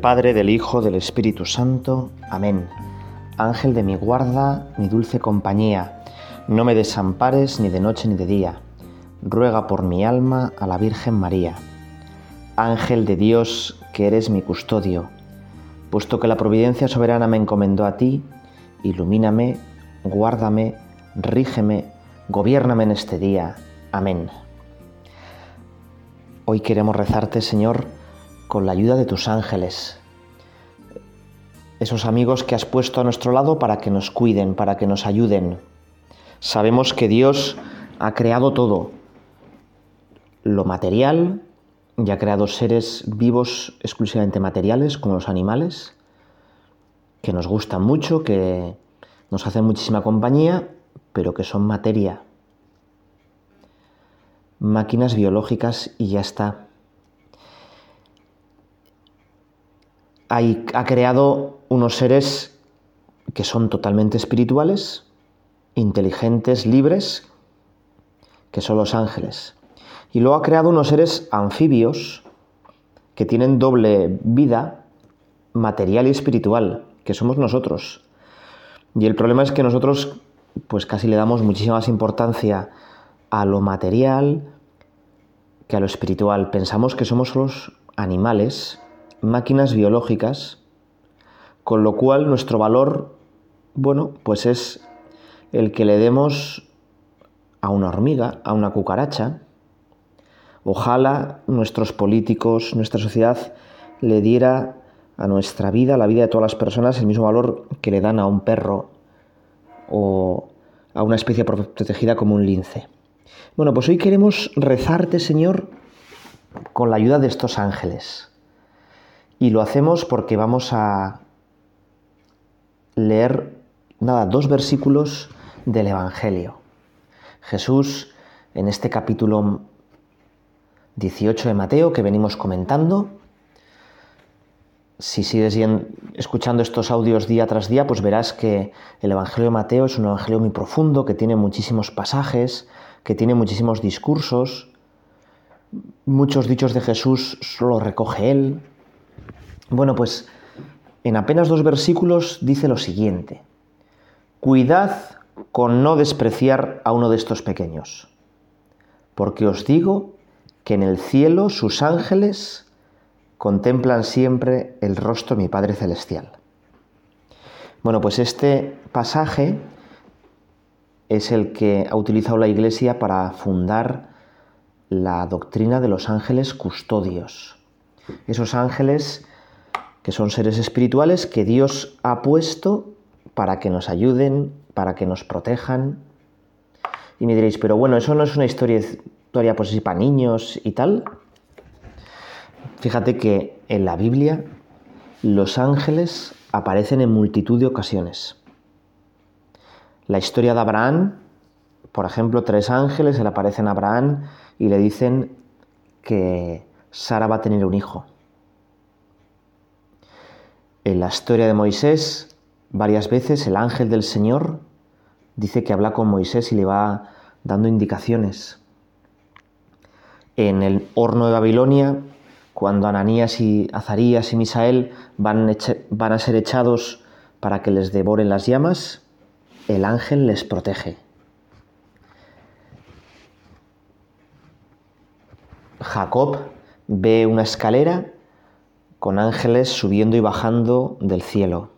Padre, del Hijo, del Espíritu Santo. Amén. Ángel de mi guarda, mi dulce compañía, no me desampares ni de noche ni de día. Ruega por mi alma a la Virgen María. Ángel de Dios, que eres mi custodio, puesto que la providencia soberana me encomendó a ti, ilumíname, guárdame, rígeme, gobiérname en este día. Amén. Hoy queremos rezarte, Señor, con la ayuda de tus ángeles, esos amigos que has puesto a nuestro lado para que nos cuiden, para que nos ayuden. Sabemos que Dios ha creado todo, lo material, y ha creado seres vivos exclusivamente materiales, como los animales, que nos gustan mucho, que nos hacen muchísima compañía, pero que son materia. Máquinas biológicas y ya está. Ha creado unos seres que son totalmente espirituales, inteligentes, libres, que son los ángeles. Y luego ha creado unos seres anfibios que tienen doble vida, material y espiritual, que somos nosotros. Y el problema es que nosotros pues casi le damos muchísima más importancia a lo material que a lo espiritual. Pensamos que somos los animales máquinas biológicas, con lo cual nuestro valor, bueno, pues es el que le demos a una hormiga, a una cucaracha. Ojalá nuestros políticos, nuestra sociedad le diera a nuestra vida, a la vida de todas las personas, el mismo valor que le dan a un perro o a una especie protegida como un lince. Bueno, pues hoy queremos rezarte, Señor, con la ayuda de estos ángeles. Y lo hacemos porque vamos a leer, nada, dos versículos del Evangelio. Jesús, en este capítulo 18 de Mateo que venimos comentando, si sigues escuchando estos audios día tras día, pues verás que el Evangelio de Mateo es un Evangelio muy profundo, que tiene muchísimos pasajes, que tiene muchísimos discursos, muchos dichos de Jesús solo recoge él, bueno, pues en apenas dos versículos dice lo siguiente. Cuidad con no despreciar a uno de estos pequeños, porque os digo que en el cielo sus ángeles contemplan siempre el rostro de mi Padre Celestial. Bueno, pues este pasaje es el que ha utilizado la Iglesia para fundar la doctrina de los ángeles custodios. Esos ángeles que son seres espirituales que Dios ha puesto para que nos ayuden, para que nos protejan. Y me diréis, pero bueno, eso no es una historia, historia pues así para niños y tal. Fíjate que en la Biblia los ángeles aparecen en multitud de ocasiones. La historia de Abraham, por ejemplo, tres ángeles se le aparecen a Abraham y le dicen que Sara va a tener un hijo. En la historia de Moisés, varias veces el ángel del Señor dice que habla con Moisés y le va dando indicaciones. En el horno de Babilonia, cuando Ananías y Azarías y Misael van, van a ser echados para que les devoren las llamas, el ángel les protege. Jacob ve una escalera con ángeles subiendo y bajando del cielo.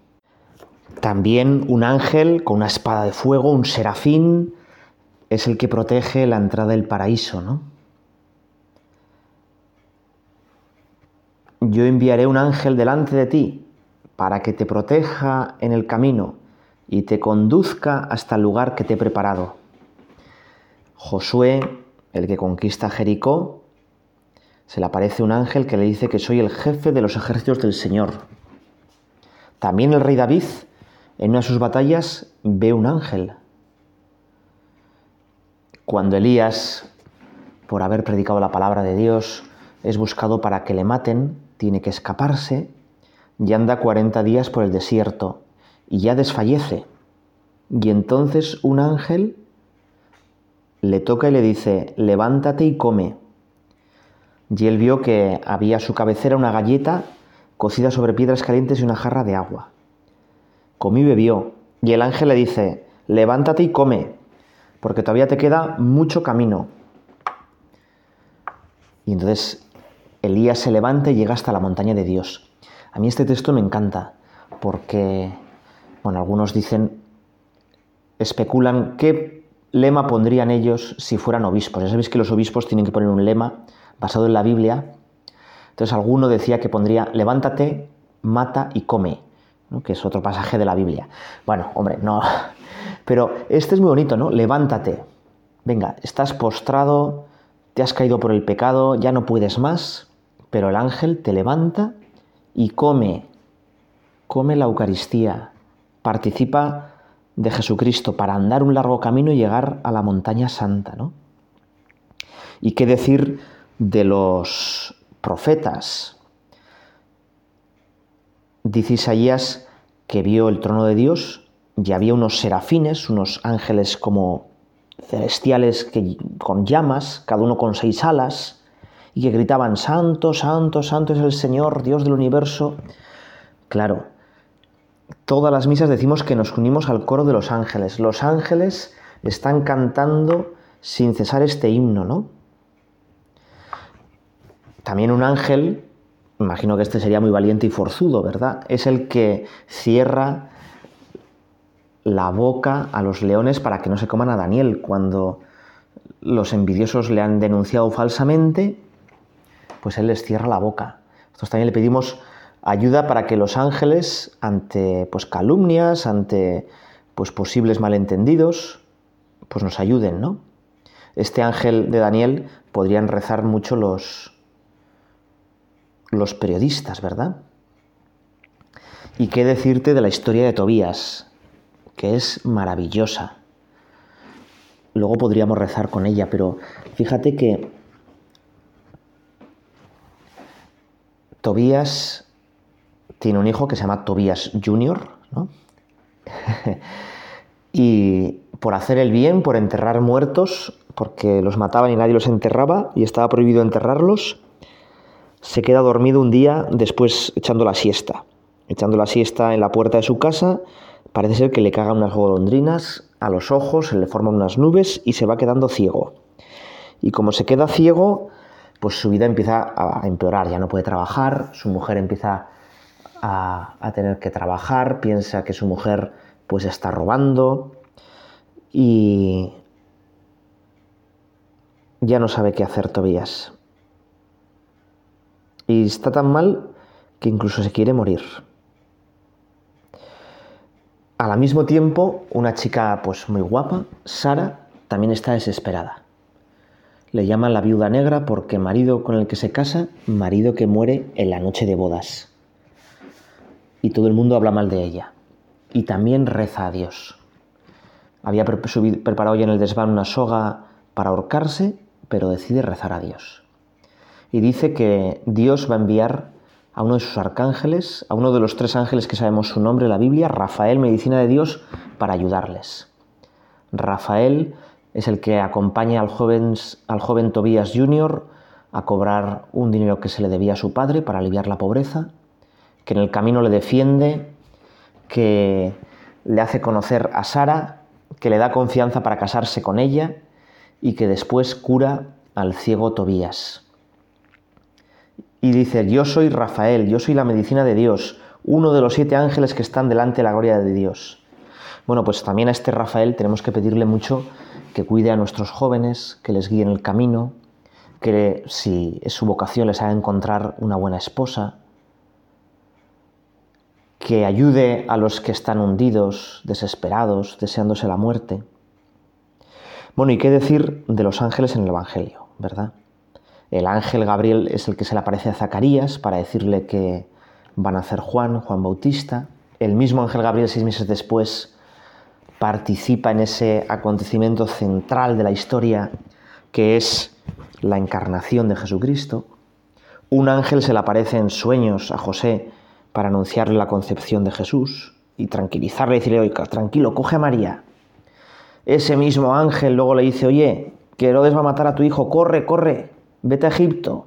También un ángel con una espada de fuego, un serafín, es el que protege la entrada del paraíso, ¿no? Yo enviaré un ángel delante de ti para que te proteja en el camino y te conduzca hasta el lugar que te he preparado. Josué, el que conquista Jericó, se le aparece un ángel que le dice que soy el jefe de los ejércitos del Señor. También el rey David, en una de sus batallas, ve un ángel. Cuando Elías, por haber predicado la palabra de Dios, es buscado para que le maten, tiene que escaparse y anda 40 días por el desierto y ya desfallece. Y entonces un ángel le toca y le dice, levántate y come y él vio que había a su cabecera una galleta cocida sobre piedras calientes y una jarra de agua. Comió y bebió, y el ángel le dice, levántate y come, porque todavía te queda mucho camino. Y entonces Elías se levanta y llega hasta la montaña de Dios. A mí este texto me encanta, porque, bueno, algunos dicen, especulan qué lema pondrían ellos si fueran obispos. Ya sabéis que los obispos tienen que poner un lema basado en la Biblia entonces alguno decía que pondría levántate, mata y come, que es otro pasaje de la Biblia. Bueno, hombre, no. Pero este es muy bonito, ¿no? Levántate. Venga, estás postrado, te has caído por el pecado, ya no puedes más, pero el ángel te levanta y come. Come la Eucaristía. Participa de Jesucristo para andar un largo camino y llegar a la montaña santa, ¿no? ¿Y qué decir de los profetas. Dice Isaías que vio el trono de Dios y había unos serafines, unos ángeles como celestiales que, con llamas, cada uno con seis alas, y que gritaban, Santo, Santo, Santo es el Señor, Dios del universo. Claro, todas las misas decimos que nos unimos al coro de los ángeles. Los ángeles están cantando sin cesar este himno, ¿no? También un ángel, imagino que este sería muy valiente y forzudo, ¿verdad? Es el que cierra la boca a los leones para que no se coman a Daniel. Cuando los envidiosos le han denunciado falsamente, pues él les cierra la boca. Nosotros también le pedimos ayuda para que los ángeles, ante pues, calumnias, ante pues, posibles malentendidos, pues nos ayuden, ¿no? Este ángel de Daniel podrían rezar mucho los, los periodistas, ¿verdad? Y qué decirte de la historia de Tobías, que es maravillosa. Luego podríamos rezar con ella, pero fíjate que Tobías tiene un hijo que se llama Tobías Jr., ¿no? y por hacer el bien, por enterrar muertos, porque los mataban y nadie los enterraba y estaba prohibido enterrarlos, se queda dormido un día después echando la siesta. Echando la siesta en la puerta de su casa, parece ser que le cagan unas golondrinas a los ojos, se le forman unas nubes y se va quedando ciego. Y como se queda ciego, pues su vida empieza a empeorar, ya no puede trabajar, su mujer empieza a, a tener que trabajar, piensa que su mujer pues está robando y ya no sabe qué hacer Tobías y está tan mal que incluso se quiere morir. Al mismo tiempo, una chica pues muy guapa, Sara, también está desesperada. Le llaman la viuda negra porque marido con el que se casa, marido que muere en la noche de bodas. Y todo el mundo habla mal de ella. Y también reza a Dios. Había preparado ya en el desván una soga para ahorcarse, pero decide rezar a Dios y dice que Dios va a enviar a uno de sus arcángeles, a uno de los tres ángeles que sabemos su nombre en la Biblia, Rafael, medicina de Dios, para ayudarles. Rafael es el que acompaña al joven, al joven Tobías Jr. a cobrar un dinero que se le debía a su padre para aliviar la pobreza, que en el camino le defiende, que le hace conocer a Sara, que le da confianza para casarse con ella y que después cura al ciego Tobías y dice, yo soy Rafael, yo soy la medicina de Dios, uno de los siete ángeles que están delante de la gloria de Dios. Bueno, pues también a este Rafael tenemos que pedirle mucho que cuide a nuestros jóvenes, que les guíe en el camino, que si es su vocación les haga encontrar una buena esposa, que ayude a los que están hundidos, desesperados, deseándose la muerte. Bueno, ¿y qué decir de los ángeles en el Evangelio, verdad? El ángel Gabriel es el que se le aparece a Zacarías para decirle que van a hacer Juan, Juan Bautista. El mismo ángel Gabriel, seis meses después, participa en ese acontecimiento central de la historia que es la encarnación de Jesucristo. Un ángel se le aparece en sueños a José para anunciarle la concepción de Jesús y tranquilizarle y decirle, oye, tranquilo, coge a María. Ese mismo ángel luego le dice, oye, que Herodes va a matar a tu hijo, corre, corre, vete a Egipto.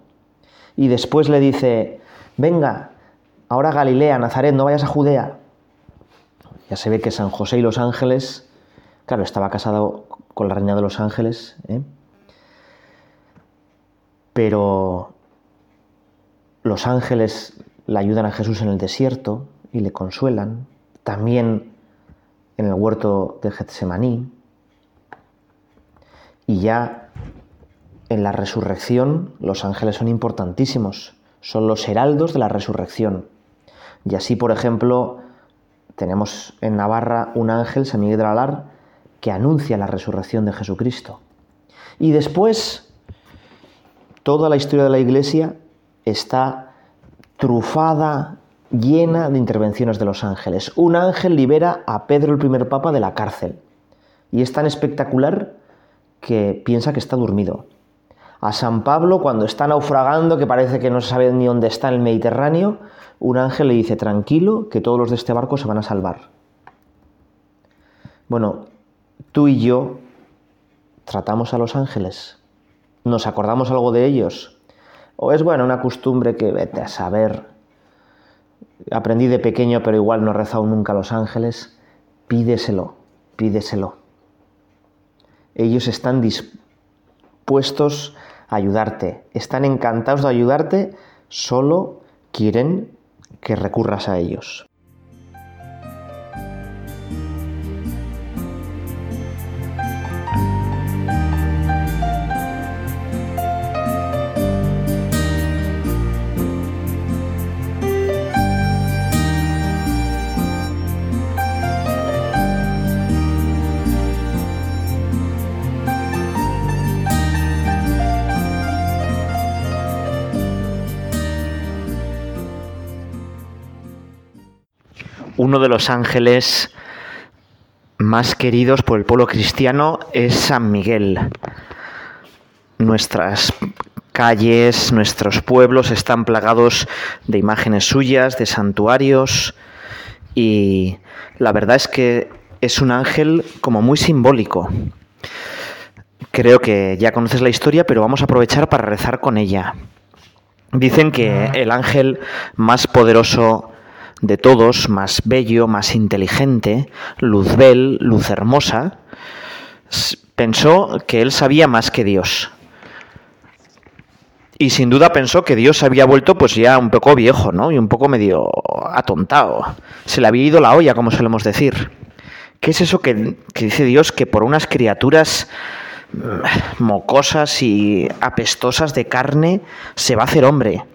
Y después le dice, venga, ahora Galilea, Nazaret, no vayas a Judea. Ya se ve que San José y los ángeles, claro, estaba casado con la reina de los ángeles, ¿eh? pero los ángeles le ayudan a Jesús en el desierto y le consuelan, también en el huerto de Getsemaní, y ya en la resurrección los ángeles son importantísimos, son los heraldos de la resurrección. Y así, por ejemplo, tenemos en Navarra un ángel, San Miguel de Alar, que anuncia la resurrección de Jesucristo. Y después, toda la historia de la Iglesia está trufada, llena de intervenciones de los ángeles. Un ángel libera a Pedro el primer papa de la cárcel. Y es tan espectacular que piensa que está dormido. A San Pablo, cuando está naufragando, que parece que no sabe ni dónde está en el Mediterráneo, un ángel le dice, tranquilo, que todos los de este barco se van a salvar. Bueno, tú y yo tratamos a los ángeles, nos acordamos algo de ellos, o es bueno una costumbre que vete a saber, aprendí de pequeño pero igual no he rezado nunca a los ángeles, pídeselo, pídeselo. Ellos están dispuestos ayudarte, están encantados de ayudarte, solo quieren que recurras a ellos. Uno de los ángeles más queridos por el pueblo cristiano es San Miguel. Nuestras calles, nuestros pueblos están plagados de imágenes suyas, de santuarios y la verdad es que es un ángel como muy simbólico. Creo que ya conoces la historia, pero vamos a aprovechar para rezar con ella. Dicen que el ángel más poderoso de todos, más bello, más inteligente, Luzbel, luz hermosa, pensó que él sabía más que Dios. Y sin duda pensó que Dios había vuelto pues ya un poco viejo, ¿no? Y un poco medio atontado. Se le había ido la olla, como solemos decir. ¿Qué es eso que, que dice Dios que por unas criaturas mm, mocosas y apestosas de carne se va a hacer hombre?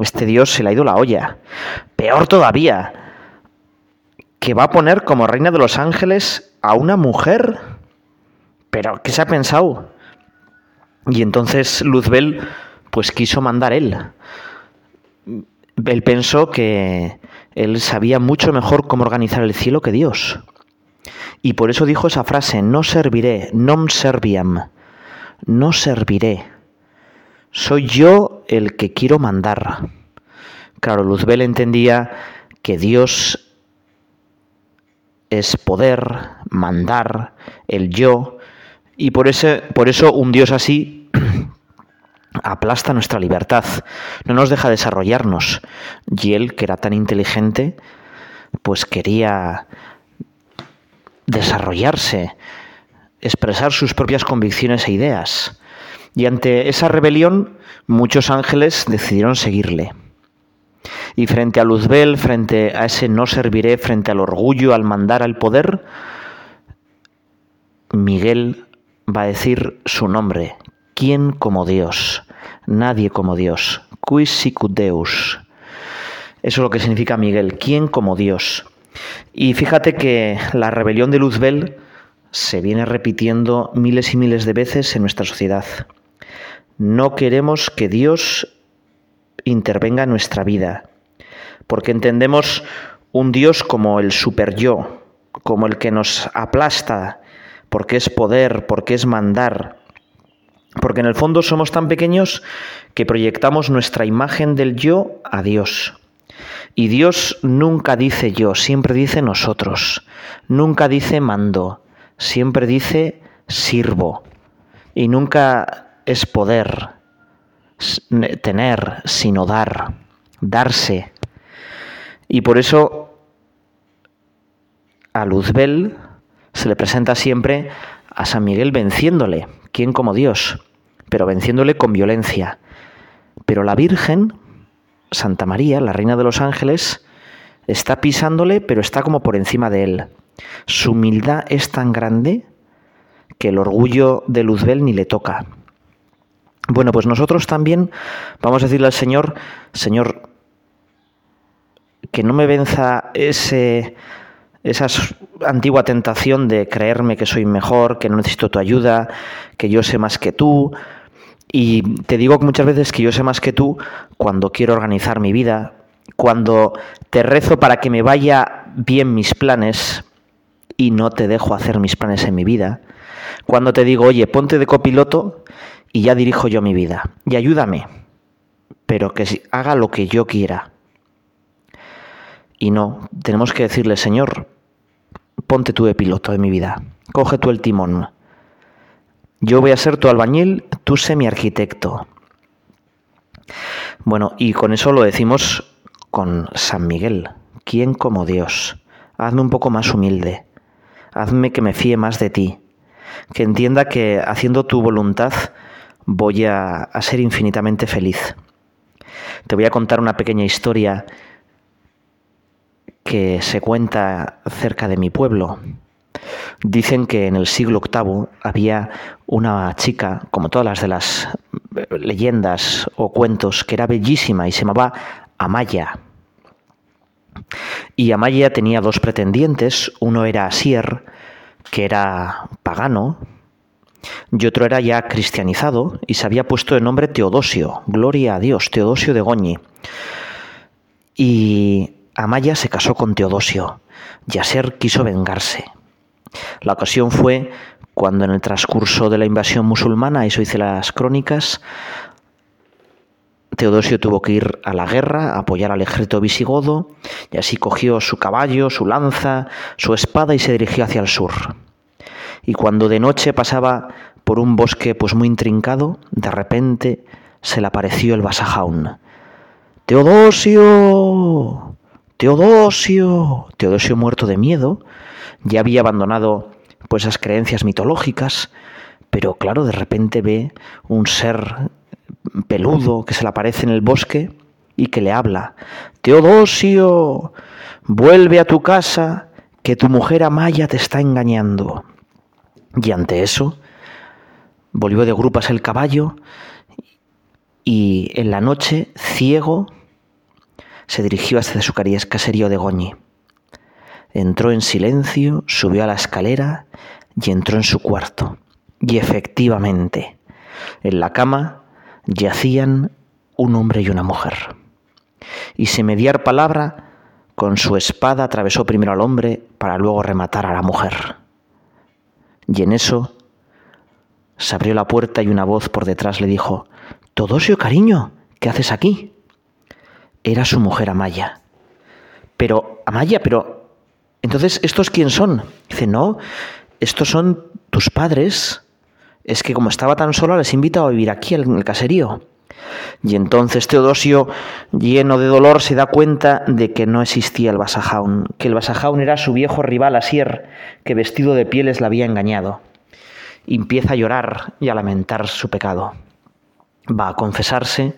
Este Dios se le ha ido la olla. Peor todavía, que va a poner como reina de los ángeles a una mujer. Pero, ¿qué se ha pensado? Y entonces Luzbel, pues quiso mandar él. Él pensó que él sabía mucho mejor cómo organizar el cielo que Dios. Y por eso dijo esa frase, no serviré, non serviam, no serviré. Soy yo el que quiero mandar. Claro, Luzbel entendía que Dios es poder, mandar, el yo, y por, ese, por eso un Dios así aplasta nuestra libertad, no nos deja desarrollarnos. Y él, que era tan inteligente, pues quería desarrollarse, expresar sus propias convicciones e ideas. Y ante esa rebelión, muchos ángeles decidieron seguirle. Y frente a Luzbel, frente a ese no serviré, frente al orgullo, al mandar, al poder, Miguel va a decir su nombre. ¿Quién como Dios? Nadie como Dios. Quis sicut Deus. Eso es lo que significa Miguel. ¿Quién como Dios? Y fíjate que la rebelión de Luzbel se viene repitiendo miles y miles de veces en nuestra sociedad. No queremos que Dios intervenga en nuestra vida, porque entendemos un Dios como el super yo, como el que nos aplasta, porque es poder, porque es mandar, porque en el fondo somos tan pequeños que proyectamos nuestra imagen del yo a Dios. Y Dios nunca dice yo, siempre dice nosotros, nunca dice mando, siempre dice sirvo, y nunca es poder, tener, sino dar, darse. Y por eso a Luzbel se le presenta siempre a San Miguel venciéndole, ¿quién como Dios? Pero venciéndole con violencia. Pero la Virgen, Santa María, la Reina de los Ángeles, está pisándole, pero está como por encima de él. Su humildad es tan grande que el orgullo de Luzbel ni le toca. Bueno, pues nosotros también vamos a decirle al Señor, Señor, que no me venza ese, esa antigua tentación de creerme que soy mejor, que no necesito tu ayuda, que yo sé más que tú. Y te digo muchas veces que yo sé más que tú cuando quiero organizar mi vida, cuando te rezo para que me vaya bien mis planes y no te dejo hacer mis planes en mi vida, cuando te digo, oye, ponte de copiloto y ya dirijo yo mi vida. Y ayúdame, pero que haga lo que yo quiera. Y no, tenemos que decirle, Señor, ponte tú de piloto de mi vida, coge tú el timón. Yo voy a ser tu albañil, tú sé mi arquitecto. Bueno, y con eso lo decimos con San Miguel. ¿Quién como Dios? Hazme un poco más humilde. Hazme que me fíe más de ti. Que entienda que haciendo tu voluntad voy a, ser infinitamente feliz. Te voy a contar una pequeña historia que se cuenta cerca de mi pueblo. Dicen que en el siglo VIII había una chica, como todas las de las leyendas o cuentos, que era bellísima y se llamaba Amaya. Y Amaya tenía dos pretendientes, uno era Asier, que era pagano, y otro era ya cristianizado y se había puesto el nombre Teodosio, gloria a Dios, Teodosio de Goñi. Y Amaya se casó con Teodosio, y Aser quiso vengarse. La ocasión fue cuando en el transcurso de la invasión musulmana, eso dice las crónicas, Teodosio tuvo que ir a la guerra, a apoyar al ejército visigodo, y así cogió su caballo, su lanza, su espada y se dirigió hacia el sur y cuando de noche pasaba por un bosque pues muy intrincado, de repente se le apareció el Basajaun. Teodosio, Teodosio, Teodosio muerto de miedo, ya había abandonado pues esas creencias mitológicas, pero claro, de repente ve un ser peludo que se le aparece en el bosque y que le habla. Teodosio, vuelve a tu casa, que tu mujer Amaya te está engañando. Y ante eso, volvió de grupas el caballo y en la noche, ciego, se dirigió hacia su caserío de Goñi. Entró en silencio, subió a la escalera y entró en su cuarto. Y efectivamente, en la cama yacían un hombre y una mujer. Y sin mediar palabra, con su espada atravesó primero al hombre para luego rematar a la mujer. Y en eso se abrió la puerta y una voz por detrás le dijo, Todosio, cariño, ¿qué haces aquí? Era su mujer Amaya. Pero, Amaya, pero... Entonces, ¿estos quién son? Dice, no, estos son tus padres. Es que como estaba tan sola, les invito a vivir aquí en el caserío. Y entonces Teodosio, lleno de dolor, se da cuenta de que no existía el Basajaun, que el Basajaun era su viejo rival Asier, que vestido de pieles la había engañado. empieza a llorar y a lamentar su pecado. Va a confesarse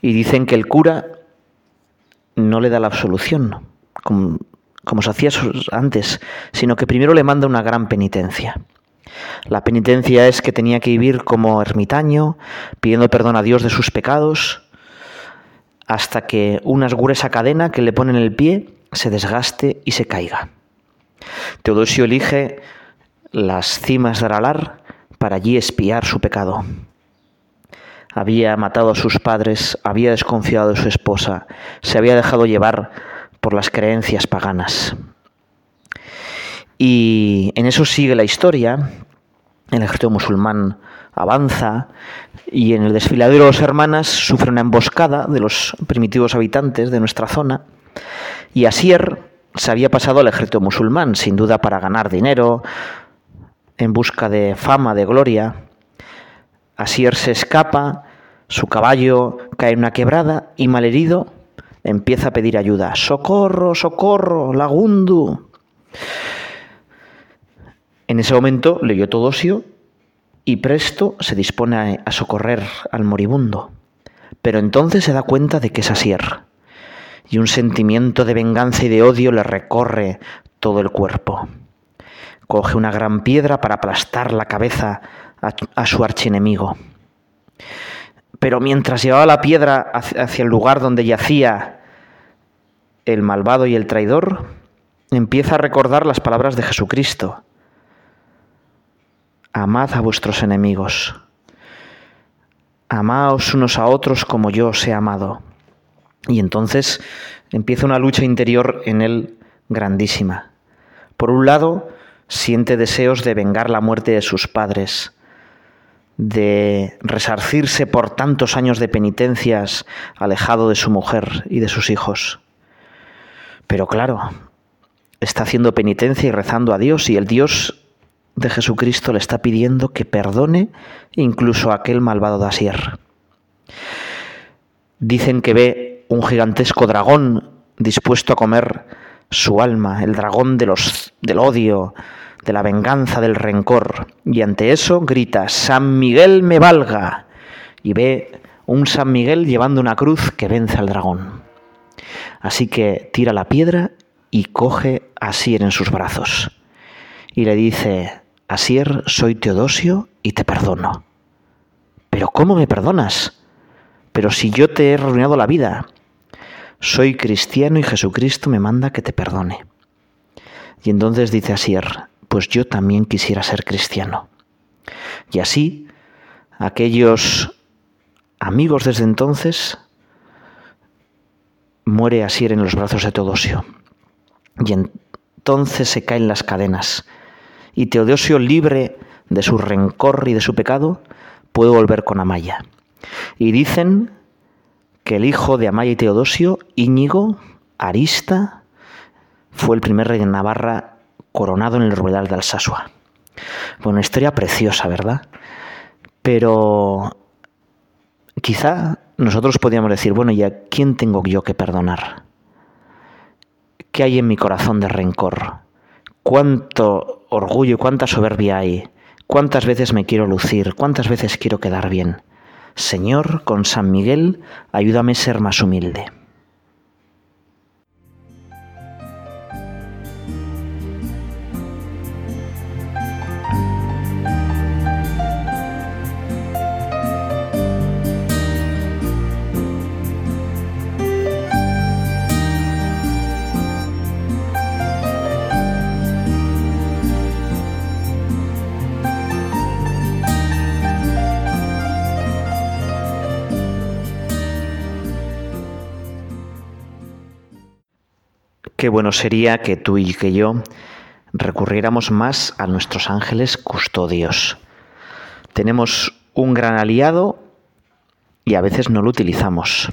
y dicen que el cura no le da la absolución, como, como se hacía antes, sino que primero le manda una gran penitencia. La penitencia es que tenía que vivir como ermitaño, pidiendo perdón a Dios de sus pecados, hasta que una gruesa cadena que le pone en el pie se desgaste y se caiga. Teodosio elige las cimas de Aralar para allí espiar su pecado. Había matado a sus padres, había desconfiado de su esposa, se había dejado llevar por las creencias paganas. Y en eso sigue la historia. El ejército musulmán avanza y en el desfiladero de los hermanas sufre una emboscada de los primitivos habitantes de nuestra zona. Y Asier se había pasado al ejército musulmán, sin duda para ganar dinero, en busca de fama, de gloria. Asier se escapa, su caballo cae en una quebrada y malherido empieza a pedir ayuda. ¡Socorro, socorro, Lagundu! En ese momento leyó Todosio y presto se dispone a socorrer al moribundo. Pero entonces se da cuenta de que es Asier, y un sentimiento de venganza y de odio le recorre todo el cuerpo. Coge una gran piedra para aplastar la cabeza a, su archienemigo. Pero mientras llevaba la piedra hacia el lugar donde yacía el malvado y el traidor, empieza a recordar las palabras de Jesucristo. Amad a vuestros enemigos. Amaos unos a otros como yo os he amado. Y entonces empieza una lucha interior en él grandísima. Por un lado, siente deseos de vengar la muerte de sus padres, de resarcirse por tantos años de penitencias alejado de su mujer y de sus hijos. Pero claro, está haciendo penitencia y rezando a Dios y el Dios de Jesucristo le está pidiendo que perdone incluso a aquel malvado de Asier. Dicen que ve un gigantesco dragón dispuesto a comer su alma, el dragón de los, del odio, de la venganza, del rencor. Y ante eso grita, San Miguel me valga. Y ve un San Miguel llevando una cruz que vence al dragón. Así que tira la piedra y coge a Asier en sus brazos. Y le dice, Asier, soy Teodosio y te perdono. Pero ¿cómo me perdonas? Pero si yo te he arruinado la vida. Soy cristiano y Jesucristo me manda que te perdone. Y entonces dice Asier, pues yo también quisiera ser cristiano. Y así, aquellos amigos desde entonces, muere Asier en los brazos de Teodosio. Y entonces se caen las cadenas. Y Teodosio, libre de su rencor y de su pecado, puede volver con Amaya. Y dicen que el hijo de Amaya y Teodosio, Íñigo, Arista, fue el primer rey de Navarra coronado en el Ruedal de Alsasua. Bueno, historia preciosa, ¿verdad? Pero quizá nosotros podríamos decir, bueno, ¿y a quién tengo yo que perdonar? ¿Qué hay en mi corazón de rencor? ¿Cuánto orgullo cuánta soberbia hay? ¿Cuántas veces me quiero lucir? ¿Cuántas veces quiero quedar bien? Señor, con San Miguel, ayúdame a ser más humilde. Qué bueno sería que tú y que yo recurriéramos más a nuestros ángeles custodios. Tenemos un gran aliado y a veces no lo utilizamos.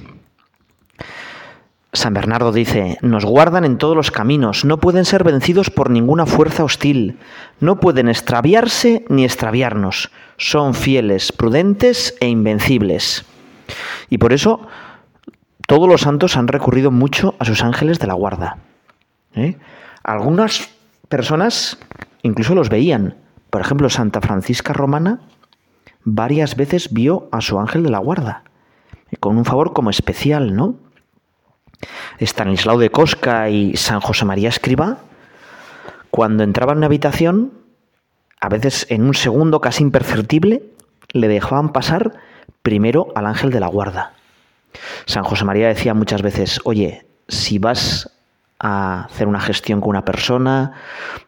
San Bernardo dice, nos guardan en todos los caminos, no pueden ser vencidos por ninguna fuerza hostil, no pueden extraviarse ni extraviarnos, son fieles, prudentes e invencibles. Y por eso todos los santos han recurrido mucho a sus ángeles de la guarda. ¿Eh? Algunas personas incluso los veían. Por ejemplo, Santa Francisca Romana varias veces vio a su ángel de la guarda, con un favor como especial, ¿no? Estanislao de Cosca y San José María Escriba, cuando entraba en una habitación, a veces en un segundo casi imperceptible, le dejaban pasar primero al ángel de la guarda. San José María decía muchas veces, oye, si vas a hacer una gestión con una persona,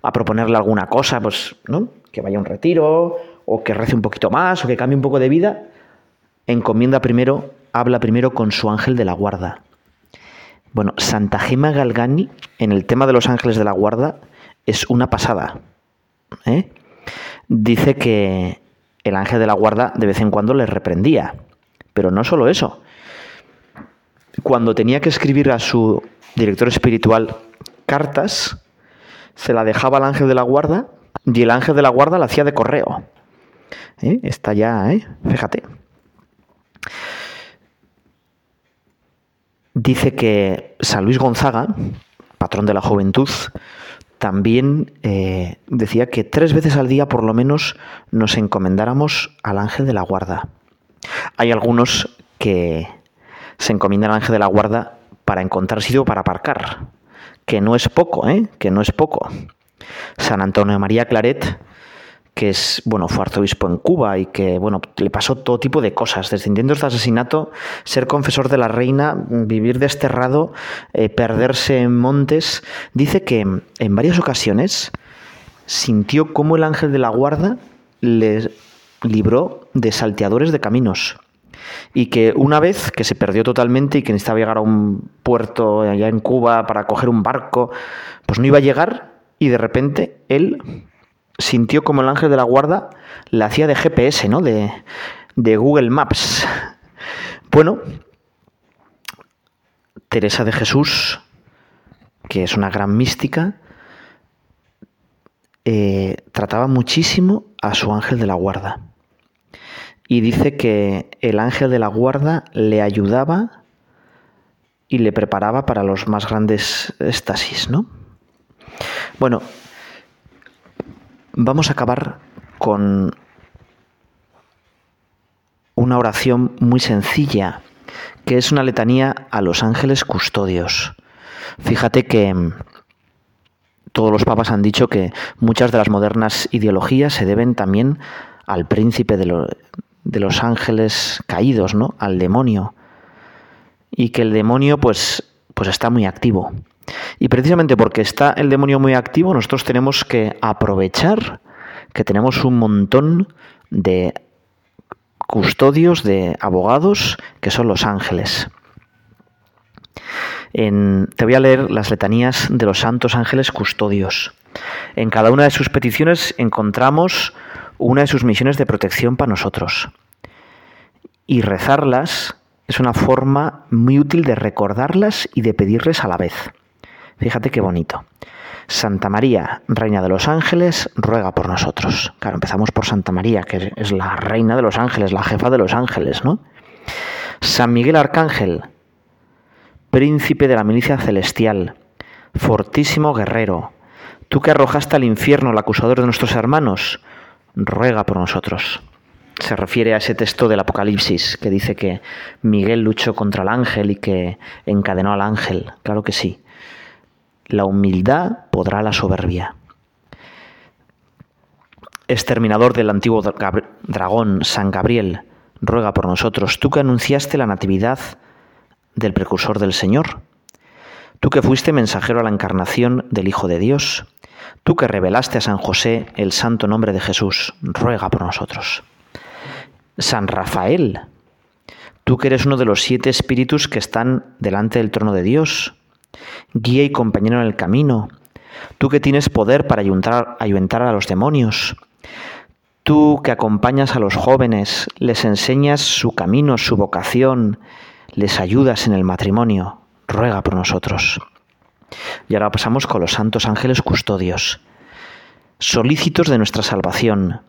a proponerle alguna cosa, pues, ¿no? Que vaya a un retiro, o que rece un poquito más, o que cambie un poco de vida, encomienda primero, habla primero con su ángel de la guarda. Bueno, Santa Gema Galgani, en el tema de los ángeles de la guarda, es una pasada. ¿eh? Dice que el ángel de la guarda de vez en cuando le reprendía. Pero no solo eso. Cuando tenía que escribir a su director espiritual, cartas, se la dejaba al ángel de la guarda y el ángel de la guarda la hacía de correo. ¿Eh? Está ya, ¿eh? fíjate. dice que San Luis Gonzaga, patrón de la juventud, también eh, decía que tres veces al día por lo menos nos encomendáramos al ángel de la guarda. Hay algunos que se encomiendan al ángel de la guarda para encontrar sitio para aparcar, que no es poco, ¿eh? que no es poco. San Antonio María Claret que es, bueno, fue arzobispo en Cuba y que, bueno, le pasó todo tipo de cosas, desde intentos de asesinato, ser confesor de la reina, vivir desterrado, eh, perderse en montes. Dice que en varias ocasiones sintió como el ángel de la guarda le libró de salteadores de caminos. Y que una vez que se perdió totalmente y que necesitaba llegar a un puerto allá en Cuba para coger un barco, pues no iba a llegar y de repente él sintió como el ángel de la guarda la hacía de GPS, ¿no? De, de Google Maps. Bueno, Teresa de Jesús, que es una gran mística, eh, trataba muchísimo a su ángel de la guarda. Y dice que el ángel de la guarda le ayudaba y le preparaba para los más grandes éxtasis, ¿no? Bueno, Vamos a acabar con una oración muy sencilla, que es una letanía a los ángeles custodios. Fíjate que todos los papas han dicho que muchas de las modernas ideologías se deben también al príncipe de, de los ángeles caídos, ¿no? Al demonio. Y que el demonio pues, pues está muy activo. Y precisamente porque está el demonio muy activo, nosotros tenemos que aprovechar que tenemos un montón de custodios, de abogados, que son los ángeles. te voy a leer las letanías de los santos ángeles custodios. En cada una de sus peticiones encontramos una de sus misiones de protección para nosotros. Y rezarlas es una forma muy útil de recordarlas y de pedirles a la vez. Fíjate qué bonito. Santa María, Reina de los Ángeles, ruega por nosotros. Claro, empezamos por Santa María, que es la Reina de los Ángeles, la jefa de los ángeles, ¿no? San Miguel Arcángel, príncipe de la milicia celestial, fortísimo guerrero, tú que arrojaste al infierno al acusador de nuestros hermanos, ruega por nosotros. Se refiere a ese texto del Apocalipsis que dice que Miguel luchó contra el ángel y que encadenó al ángel. Claro que sí. La humildad podrá la soberbia. Exterminador del antiguo dragón, San Gabriel, ruega por nosotros, tú que anunciaste la natividad del precursor del Señor, tú que fuiste mensajero a la encarnación del Hijo de Dios, tú que revelaste a San José el santo nombre de Jesús, ruega por nosotros. San Rafael, tú que eres uno de los siete espíritus que están delante del trono de Dios, guía y compañero en el camino, tú que tienes poder para ayuntar, a los demonios, tú que acompañas a los jóvenes, les enseñas su camino, su vocación, les ayudas en el matrimonio, ruega por nosotros. Y ahora pasamos con los santos ángeles custodios, solícitos de nuestra salvación,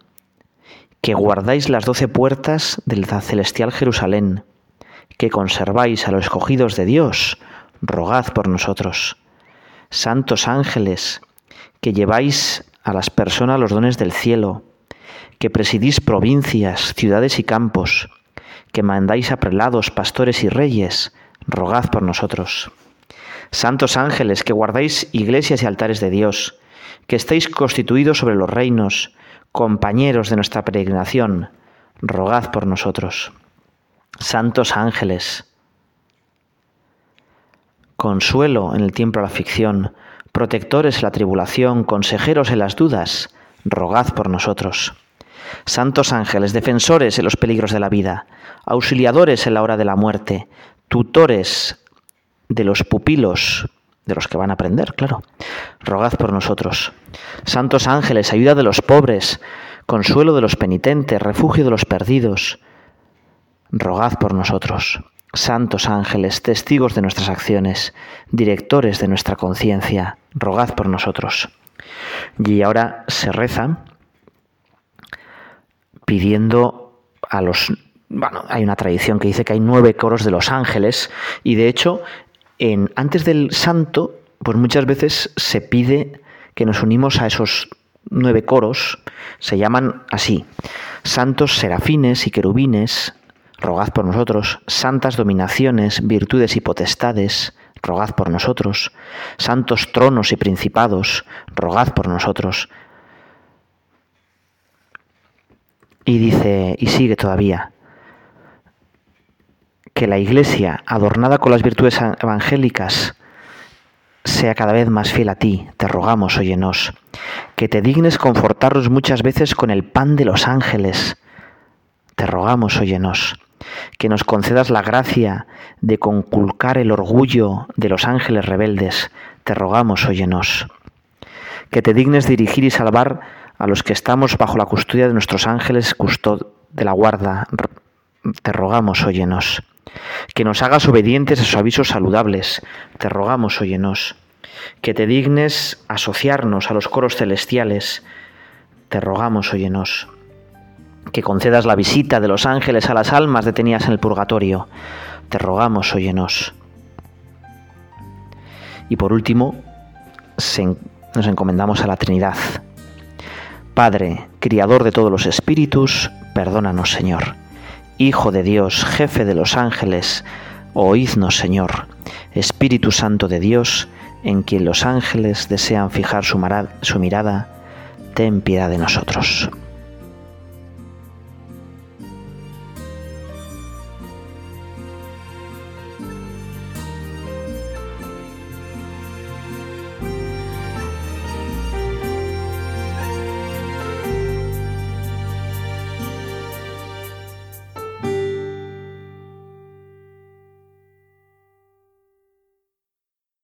que guardáis las doce puertas de la celestial Jerusalén, que conserváis a los escogidos de Dios, rogad por nosotros. Santos ángeles, que lleváis a las personas los dones del cielo, que presidís provincias, ciudades y campos, que mandáis a prelados, pastores y reyes, rogad por nosotros. Santos ángeles, que guardáis iglesias y altares de Dios, que estáis constituidos sobre los reinos, compañeros de nuestra peregrinación, rogad por nosotros. Santos ángeles, consuelo en el tiempo de la ficción, protectores en la tribulación, consejeros en las dudas, rogad por nosotros. Santos ángeles, defensores en los peligros de la vida, auxiliadores en la hora de la muerte, tutores de los pupilos, de los que van a aprender, claro. Rogad por nosotros. Santos ángeles, ayuda de los pobres, consuelo de los penitentes, refugio de los perdidos. Rogad por nosotros santos ángeles, testigos de nuestras acciones, directores de nuestra conciencia, rogad por nosotros. Y ahora se reza pidiendo a los bueno, hay una tradición que dice que hay nueve coros de los ángeles y de hecho, en, antes del santo, pues muchas veces se pide que nos unimos a esos nueve coros, se llaman así, santos serafines y querubines, rogad por nosotros, santas dominaciones, virtudes y potestades, rogad por nosotros, santos tronos y principados, rogad por nosotros. Y dice, y sigue todavía, que la Iglesia, adornada con las virtudes evangélicas, sea cada vez más fiel a ti, te rogamos, óyenos, que te dignes confortarnos muchas veces con el pan de los ángeles, te rogamos, óyenos, que nos concedas la gracia de conculcar el orgullo de los ángeles rebeldes, te rogamos, óyenos, que te dignes dirigir y salvar a los que estamos bajo la custodia de nuestros ángeles custod de la guarda, te rogamos, óyenos que nos hagas obedientes a sus avisos saludables. Te rogamos, óyenos, que te dignes asociarnos a los coros celestiales. Te rogamos, óyenos, que concedas la visita de los ángeles a las almas detenidas en el purgatorio. Te rogamos, óyenos. Y por último, nos encomendamos a la Trinidad. Padre, Criador de todos los espíritus, perdónanos, Señor. Hijo de Dios, jefe de los ángeles, oídnos Señor, Espíritu Santo de Dios, en quien los ángeles desean fijar su, mirada, ten piedad de nosotros.